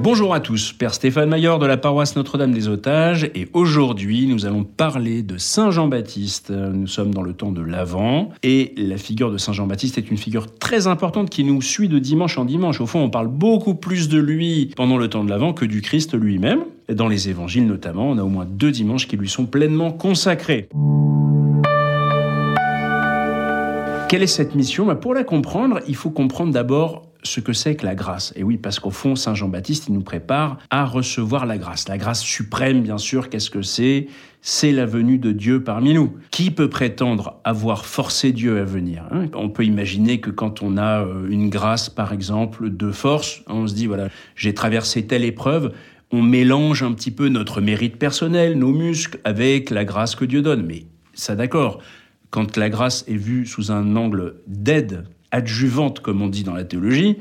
Bonjour à tous, Père Stéphane Maillard de la paroisse Notre-Dame des Otages et aujourd'hui nous allons parler de Saint Jean-Baptiste. Nous sommes dans le temps de l'Avent et la figure de Saint Jean-Baptiste est une figure très importante qui nous suit de dimanche en dimanche. Au fond, on parle beaucoup plus de lui pendant le temps de l'Avent que du Christ lui-même. Dans les évangiles notamment, on a au moins deux dimanches qui lui sont pleinement consacrés. Quelle est cette mission? Bah, Pour la comprendre, il faut comprendre d'abord ce que c'est que la grâce. Et oui, parce qu'au fond, Saint Jean-Baptiste, il nous prépare à recevoir la grâce. La grâce suprême, bien sûr, qu'est-ce que c'est? C'est la venue de Dieu parmi nous. Qui peut prétendre avoir forcé Dieu à venir hein? On peut imaginer que quand on a euh, une grâce, par exemple, de force, on se dit, voilà, j'ai traversé telle épreuve, on mélange un petit peu notre mérite personnel, nos muscles, avec la grâce que Dieu donne. Mais ça d'accord, quand la grâce est vue sous un angle d'aide adjuvante, comme on dit dans la théologie.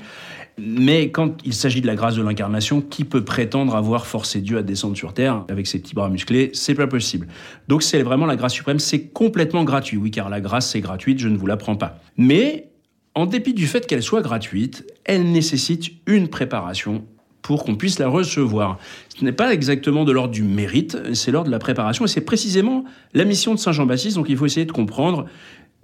Mais quand il s'agit de la grâce de l'incarnation, qui peut prétendre avoir forcé Dieu à descendre sur terre avec ses petits bras musclés? C'est pas possible. Donc c'est vraiment la grâce suprême, c'est complètement gratuit. Oui, car la grâce c'est gratuite, je ne vous l'apprends pas. Mais en dépit du fait qu'elle soit gratuite, elle nécessite une préparation pour qu'on puisse la recevoir. Ce n'est pas exactement de l'ordre du mérite, c'est l'ordre de la préparation, et c'est précisément la mission de Saint Jean-Baptiste, donc il faut essayer de comprendre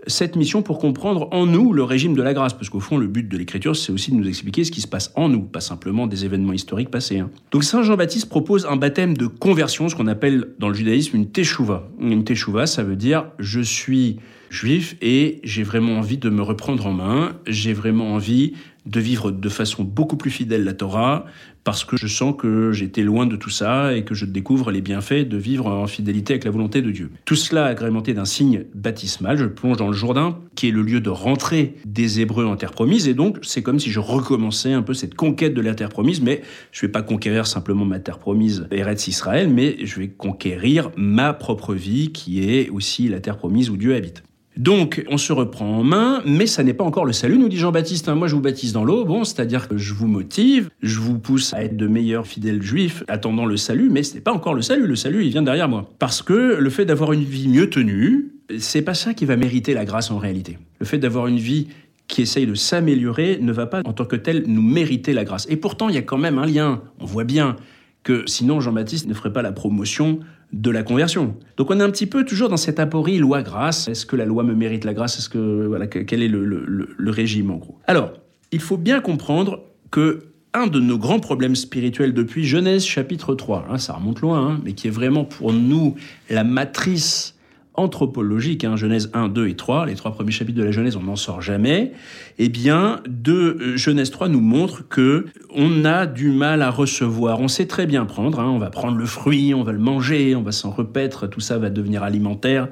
cette mission pour comprendre en nous le régime de la grâce, parce qu'au fond, le but de l'écriture, c'est aussi de nous expliquer ce qui se passe en nous, pas simplement des événements historiques passés. Hein. Donc Saint Jean-Baptiste propose un baptême de conversion, ce qu'on appelle dans le judaïsme une teshuva. Une teshuva, ça veut dire je suis juif et j'ai vraiment envie de me reprendre en main, j'ai vraiment envie de vivre de façon beaucoup plus fidèle la Torah, parce que je sens que j'étais loin de tout ça et que je découvre les bienfaits de vivre en fidélité avec la volonté de Dieu. Tout cela agrémenté d'un signe baptismal, je plonge dans le Jourdain, qui est le lieu de rentrée des Hébreux en terre promise, et donc c'est comme si je recommençais un peu cette conquête de la terre promise, mais je vais pas conquérir simplement ma terre promise, Eretz Israël, mais je vais conquérir ma propre vie, qui est aussi la terre promise où Dieu habite. Donc, on se reprend en main, mais ça n'est pas encore le salut, nous dit Jean-Baptiste. Hein. Moi, je vous baptise dans l'eau, bon, c'est-à-dire que je vous motive, je vous pousse à être de meilleurs fidèles juifs, attendant le salut, mais ce n'est pas encore le salut. Le salut, il vient derrière moi. Parce que le fait d'avoir une vie mieux tenue, c'est pas ça qui va mériter la grâce en réalité. Le fait d'avoir une vie qui essaye de s'améliorer ne va pas en tant que tel nous mériter la grâce. Et pourtant, il y a quand même un lien. On voit bien que sinon Jean-Baptiste ne ferait pas la promotion de la conversion. Donc on est un petit peu toujours dans cette aporie loi-grâce. Est-ce que la loi me mérite la grâce? Est-ce que voilà quel est le, régime en gros? Alors, il faut bien comprendre que un de nos grands problèmes spirituels depuis Genèse chapitre 3, hein, ça remonte loin, hein, mais qui est vraiment pour nous la matrice anthropologique, hein, Genèse 1, 2 et 3, les trois premiers chapitres de la Genèse, on n'en sort jamais, eh bien, de euh, Genèse 3 nous montre que on a du mal à recevoir. On sait très bien prendre, hein, on va prendre le fruit, on va le manger, on va s'en repaître, tout ça va devenir alimentaire,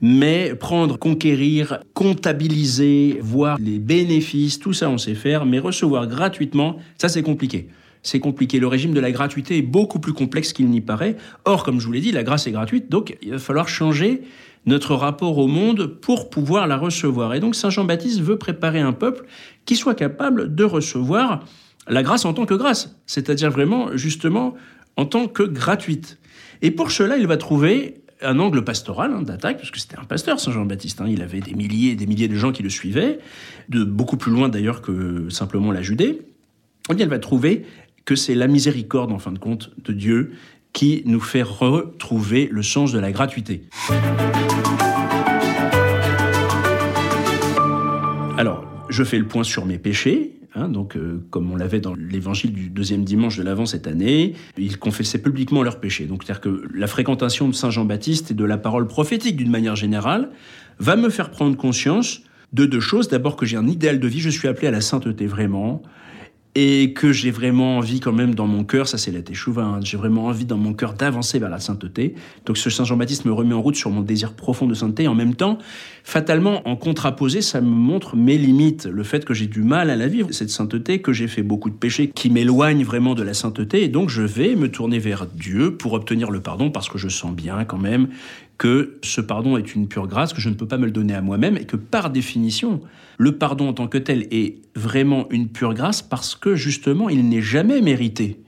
mais prendre, conquérir, comptabiliser, voir les bénéfices, tout ça on sait faire, mais recevoir gratuitement, ça c'est compliqué c'est compliqué. Le régime de la gratuité est beaucoup plus complexe qu'il n'y paraît. Or, comme je vous l'ai dit, la grâce est gratuite, donc il va falloir changer notre rapport au monde pour pouvoir la recevoir. Et donc Saint Jean-Baptiste veut préparer un peuple qui soit capable de recevoir la grâce en tant que grâce, c'est-à-dire vraiment justement en tant que gratuite. Et pour cela, il va trouver un angle pastoral hein, d'attaque, parce que c'était un pasteur, Saint Jean-Baptiste. Hein. il avait des milliers et des milliers de gens qui le suivaient, de beaucoup plus loin d'ailleurs que simplement la Judée. Et il va trouver que c'est la miséricorde, en fin de compte, de Dieu qui nous fait retrouver le sens de la gratuité. Alors, je fais le point sur mes péchés. Hein, donc, euh, comme on l'avait dans l'évangile du deuxième dimanche de l'Avent cette année, ils confessaient publiquement leurs péchés. Donc, c'est-à-dire que la fréquentation de Saint Jean-Baptiste et de la parole prophétique d'une manière générale va me faire prendre conscience de deux choses. D'abord que j'ai un idéal de vie, je suis appelé à la sainteté vraiment, et que j'ai vraiment envie quand même dans mon cœur, ça c'est la Teshuvah, hein, j'ai vraiment envie dans mon cœur d'avancer vers la sainteté. Donc ce Saint Jean-Baptiste me remet en route sur mon désir profond de sainteté. En même temps, fatalement, en contraposé, ça me montre mes limites, le fait que j'ai du mal à la vivre, cette sainteté, que j'ai fait beaucoup de péchés qui m'éloignent vraiment de la sainteté, et donc je vais me tourner vers Dieu pour obtenir le pardon, parce que je sens bien quand même que ce pardon est une pure grâce, que je ne peux pas me le donner à moi-même, et que par définition, le pardon en tant que tel est vraiment une pure grâce parce que justement, il n'est jamais mérité.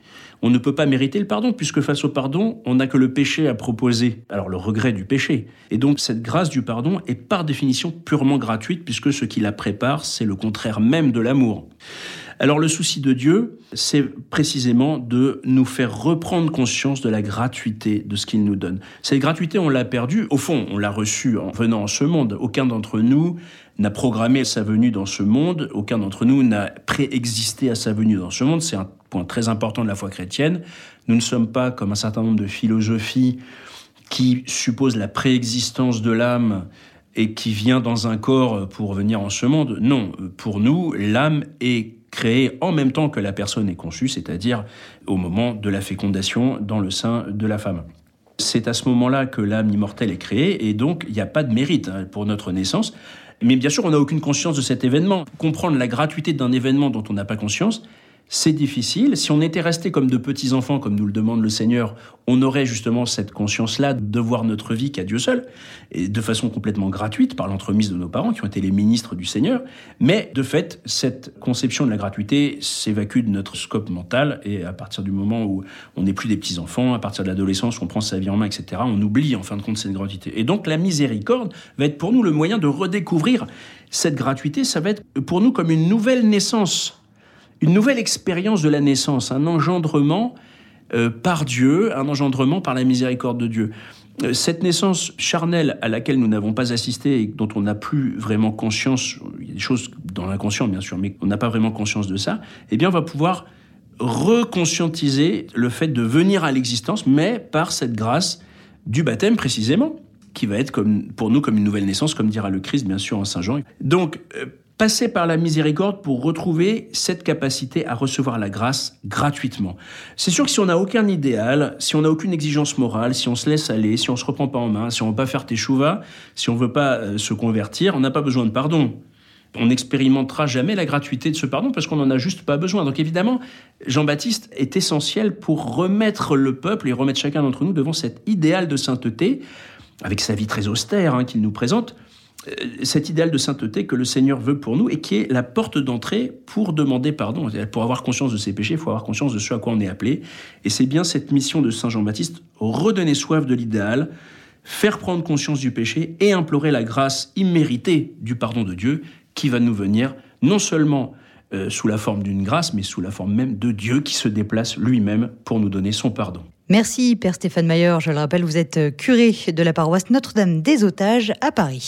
On ne peut pas mériter le pardon, puisque face au pardon, on n'a que le péché à proposer, alors le regret du péché. Et donc cette grâce du pardon est par définition purement gratuite, puisque ce qui la prépare, c'est le contraire même de l'amour. Alors le souci de Dieu, c'est précisément de nous faire reprendre conscience de la gratuité de ce qu'il nous donne. Cette gratuité, on l'a perdue. Au fond, on l'a reçue en venant en ce monde. Aucun d'entre nous n'a programmé sa venue dans ce monde. Aucun d'entre nous n'a préexisté à sa venue dans ce monde. C'est un point très important de la foi chrétienne. Nous ne sommes pas comme un certain nombre de philosophies qui supposent la préexistence de l'âme et qui vient dans un corps pour venir en ce monde. Non, pour nous, l'âme est créée en même temps que la personne est conçue, c'est-à-dire au moment de la fécondation dans le sein de la femme. C'est à ce moment-là que l'âme immortelle est créée et donc il n'y a pas de mérite hein, pour notre naissance. Mais bien sûr, on n'a aucune conscience de cet événement. Comprendre la gratuité d'un événement dont on n'a pas conscience, c'est difficile. Si on était resté comme de petits enfants, comme nous le demande le Seigneur, on aurait justement cette conscience-là de voir notre vie qu'à Dieu seul, et de façon complètement gratuite par l'entremise de nos parents qui ont été les ministres du Seigneur. Mais de fait, cette conception de la gratuité s'évacue de notre scope mental, et à partir du moment où on n'est plus des petits enfants, à partir de l'adolescence, on prend sa vie en main, etc., on oublie en fin de compte cette gratuité. Et donc la miséricorde va être pour nous le moyen de redécouvrir cette gratuité. Ça va être pour nous comme une nouvelle naissance une nouvelle expérience de la naissance, un engendrement euh, par Dieu, un engendrement par la miséricorde de Dieu. Euh, cette naissance charnelle à laquelle nous n'avons pas assisté et dont on n'a plus vraiment conscience, il y a des choses dans l'inconscient bien sûr, mais on n'a pas vraiment conscience de ça, eh bien on va pouvoir reconscientiser le fait de venir à l'existence, mais par cette grâce du baptême précisément, qui va être pour nous comme une nouvelle naissance, comme dira le Christ bien sûr en Saint Jean. Donc euh, passer par la miséricorde pour retrouver cette capacité à recevoir la grâce gratuitement. C'est sûr que si on n'a aucun idéal, si on n'a aucune exigence morale, si on se laisse aller, si on se reprend pas en main, si on veut pas faire teshuva, si on veut pas euh, se convertir, on n'a pas besoin de pardon. On n'expérimentera jamais la gratuité de ce pardon parce qu'on n'en a juste pas besoin. Donc évidemment, Jean-Baptiste est essentiel pour remettre le peuple et remettre chacun d'entre nous devant cet idéal de sainteté, avec sa vie très austère hein, qu'il nous présente, cet idéal de sainteté que le Seigneur veut pour nous et qui est la porte d'entrée pour demander pardon. Pour avoir conscience de ses péchés, il faut avoir conscience de ce à quoi on est appelé. Et c'est bien cette mission de Saint Jean-Baptiste, redonner soif de l'idéal, faire prendre conscience du péché et implorer la grâce imméritée du pardon de Dieu qui va nous venir non seulement euh, sous la forme d'une grâce, mais sous la forme même de Dieu qui se déplace lui-même pour nous donner son pardon. Merci Père Stéphane Mayer. Je le rappelle, vous êtes curé de la paroisse Notre-Dame des Otages à Paris.